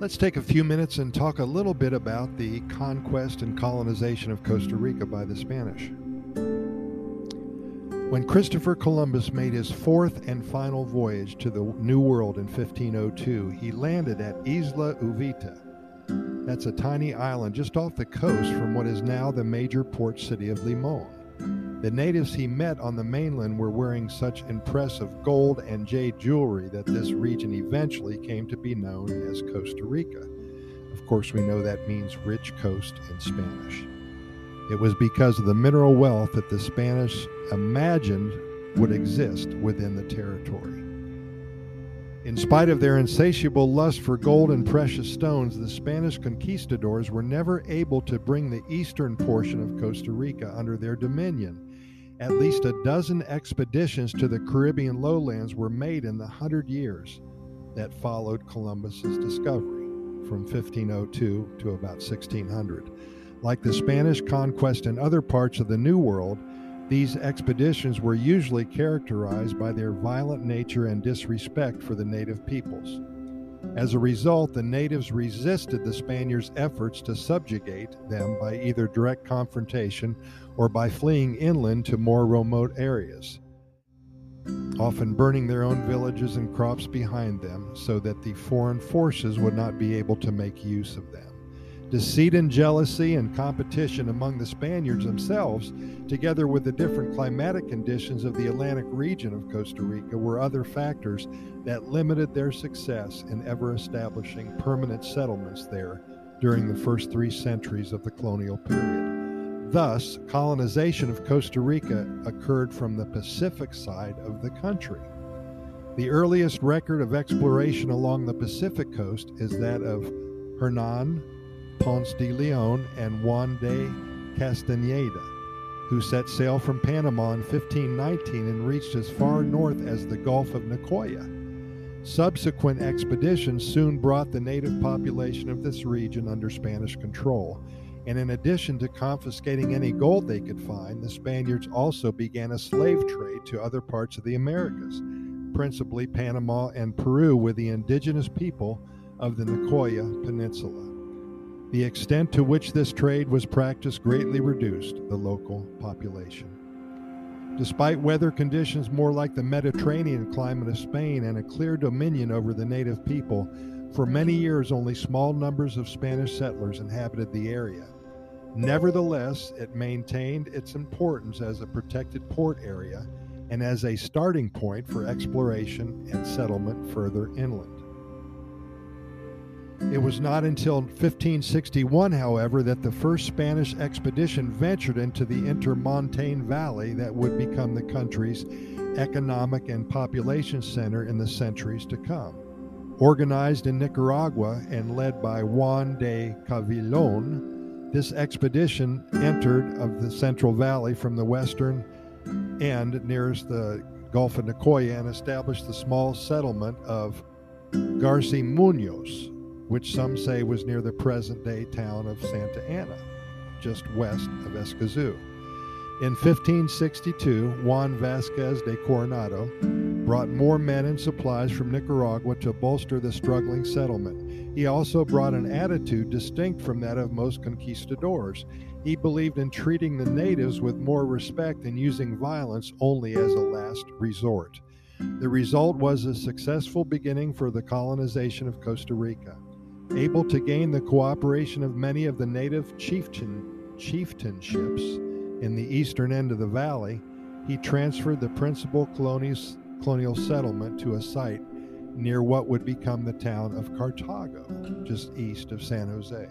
Let's take a few minutes and talk a little bit about the conquest and colonization of Costa Rica by the Spanish. When Christopher Columbus made his fourth and final voyage to the New World in 1502, he landed at Isla Uvita. That's a tiny island just off the coast from what is now the major port city of Limon. The natives he met on the mainland were wearing such impressive gold and jade jewelry that this region eventually came to be known as Costa Rica. Of course, we know that means rich coast in Spanish. It was because of the mineral wealth that the Spanish imagined would exist within the territory. In spite of their insatiable lust for gold and precious stones, the Spanish conquistadors were never able to bring the eastern portion of Costa Rica under their dominion at least a dozen expeditions to the Caribbean lowlands were made in the hundred years that followed Columbus's discovery from 1502 to about 1600. Like the Spanish conquest in other parts of the New World, these expeditions were usually characterized by their violent nature and disrespect for the native peoples. As a result, the natives resisted the Spaniards' efforts to subjugate them by either direct confrontation or by fleeing inland to more remote areas, often burning their own villages and crops behind them so that the foreign forces would not be able to make use of them. Deceit and jealousy and competition among the Spaniards themselves, together with the different climatic conditions of the Atlantic region of Costa Rica, were other factors that limited their success in ever establishing permanent settlements there during the first three centuries of the colonial period. Thus, colonization of Costa Rica occurred from the Pacific side of the country. The earliest record of exploration along the Pacific coast is that of Hernan Ponce de Leon and Juan de Castaneda, who set sail from Panama in 1519 and reached as far north as the Gulf of Nicoya. Subsequent expeditions soon brought the native population of this region under Spanish control, and in addition to confiscating any gold they could find, the Spaniards also began a slave trade to other parts of the Americas, principally Panama and Peru, with the indigenous people of the Nicoya Peninsula. The extent to which this trade was practiced greatly reduced the local population. Despite weather conditions more like the Mediterranean climate of Spain and a clear dominion over the native people, for many years only small numbers of Spanish settlers inhabited the area. Nevertheless, it maintained its importance as a protected port area and as a starting point for exploration and settlement further inland. It was not until 1561, however, that the first Spanish expedition ventured into the Intermontane Valley that would become the country's economic and population center in the centuries to come. Organized in Nicaragua and led by Juan de Cavallón, this expedition entered of the Central Valley from the western end nearest the Gulf of Nicoya and established the small settlement of Garci Munoz, which some say was near the present day town of Santa Ana, just west of Escazú. In 1562, Juan Vasquez de Coronado brought more men and supplies from Nicaragua to bolster the struggling settlement. He also brought an attitude distinct from that of most conquistadors. He believed in treating the natives with more respect and using violence only as a last resort. The result was a successful beginning for the colonization of Costa Rica. Able to gain the cooperation of many of the native chieftain, chieftainships in the eastern end of the valley, he transferred the principal colonial settlement to a site near what would become the town of Cartago, just east of San Jose.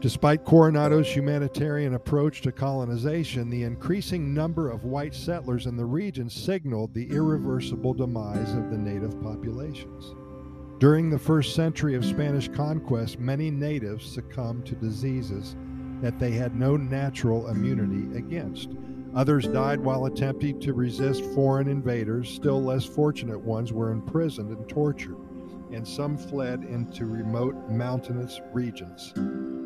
Despite Coronado's humanitarian approach to colonization, the increasing number of white settlers in the region signaled the irreversible demise of the native populations. During the first century of Spanish conquest, many natives succumbed to diseases that they had no natural immunity against. Others died while attempting to resist foreign invaders. Still less fortunate ones were imprisoned and tortured, and some fled into remote mountainous regions.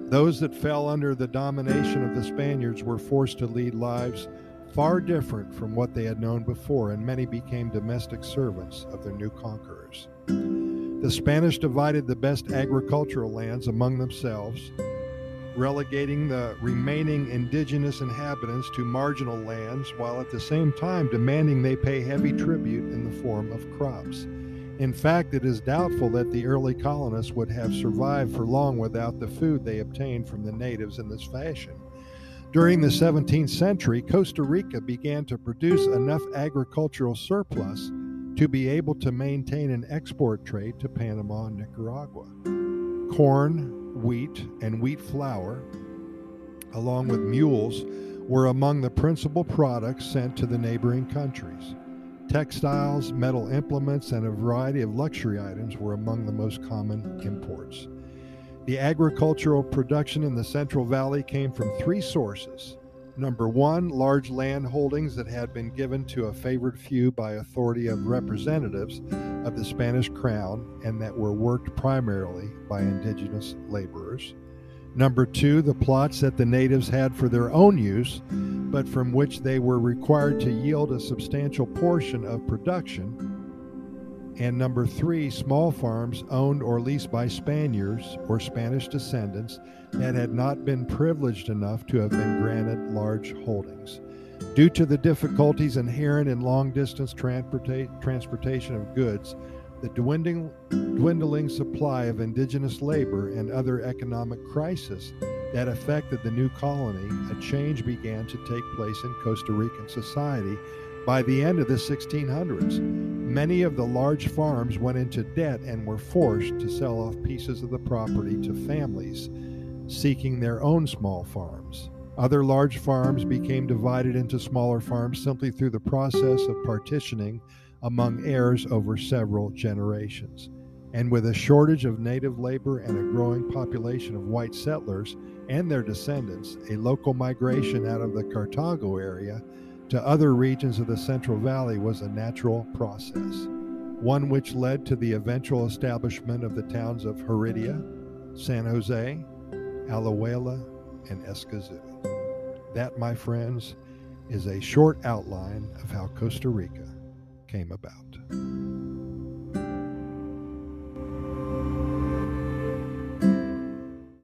Those that fell under the domination of the Spaniards were forced to lead lives far different from what they had known before, and many became domestic servants of their new conquerors. The Spanish divided the best agricultural lands among themselves, relegating the remaining indigenous inhabitants to marginal lands while at the same time demanding they pay heavy tribute in the form of crops. In fact, it is doubtful that the early colonists would have survived for long without the food they obtained from the natives in this fashion. During the 17th century, Costa Rica began to produce enough agricultural surplus to be able to maintain an export trade to Panama and Nicaragua. Corn, wheat, and wheat flour, along with mules, were among the principal products sent to the neighboring countries. Textiles, metal implements, and a variety of luxury items were among the most common imports. The agricultural production in the Central Valley came from three sources. Number one, large land holdings that had been given to a favored few by authority of representatives of the Spanish crown and that were worked primarily by indigenous laborers. Number two, the plots that the natives had for their own use, but from which they were required to yield a substantial portion of production. And number three, small farms owned or leased by Spaniards or Spanish descendants that had not been privileged enough to have been granted large holdings. Due to the difficulties inherent in long distance transporta- transportation of goods, the dwindling, dwindling supply of indigenous labor and other economic crisis that affected the new colony, a change began to take place in Costa Rican society by the end of the 1600s. Many of the large farms went into debt and were forced to sell off pieces of the property to families seeking their own small farms. Other large farms became divided into smaller farms simply through the process of partitioning among heirs over several generations. And with a shortage of native labor and a growing population of white settlers and their descendants, a local migration out of the Cartago area to other regions of the Central Valley was a natural process, one which led to the eventual establishment of the towns of Heredia, San Jose, Alajuela, and Escazú. That, my friends, is a short outline of how Costa Rica came about.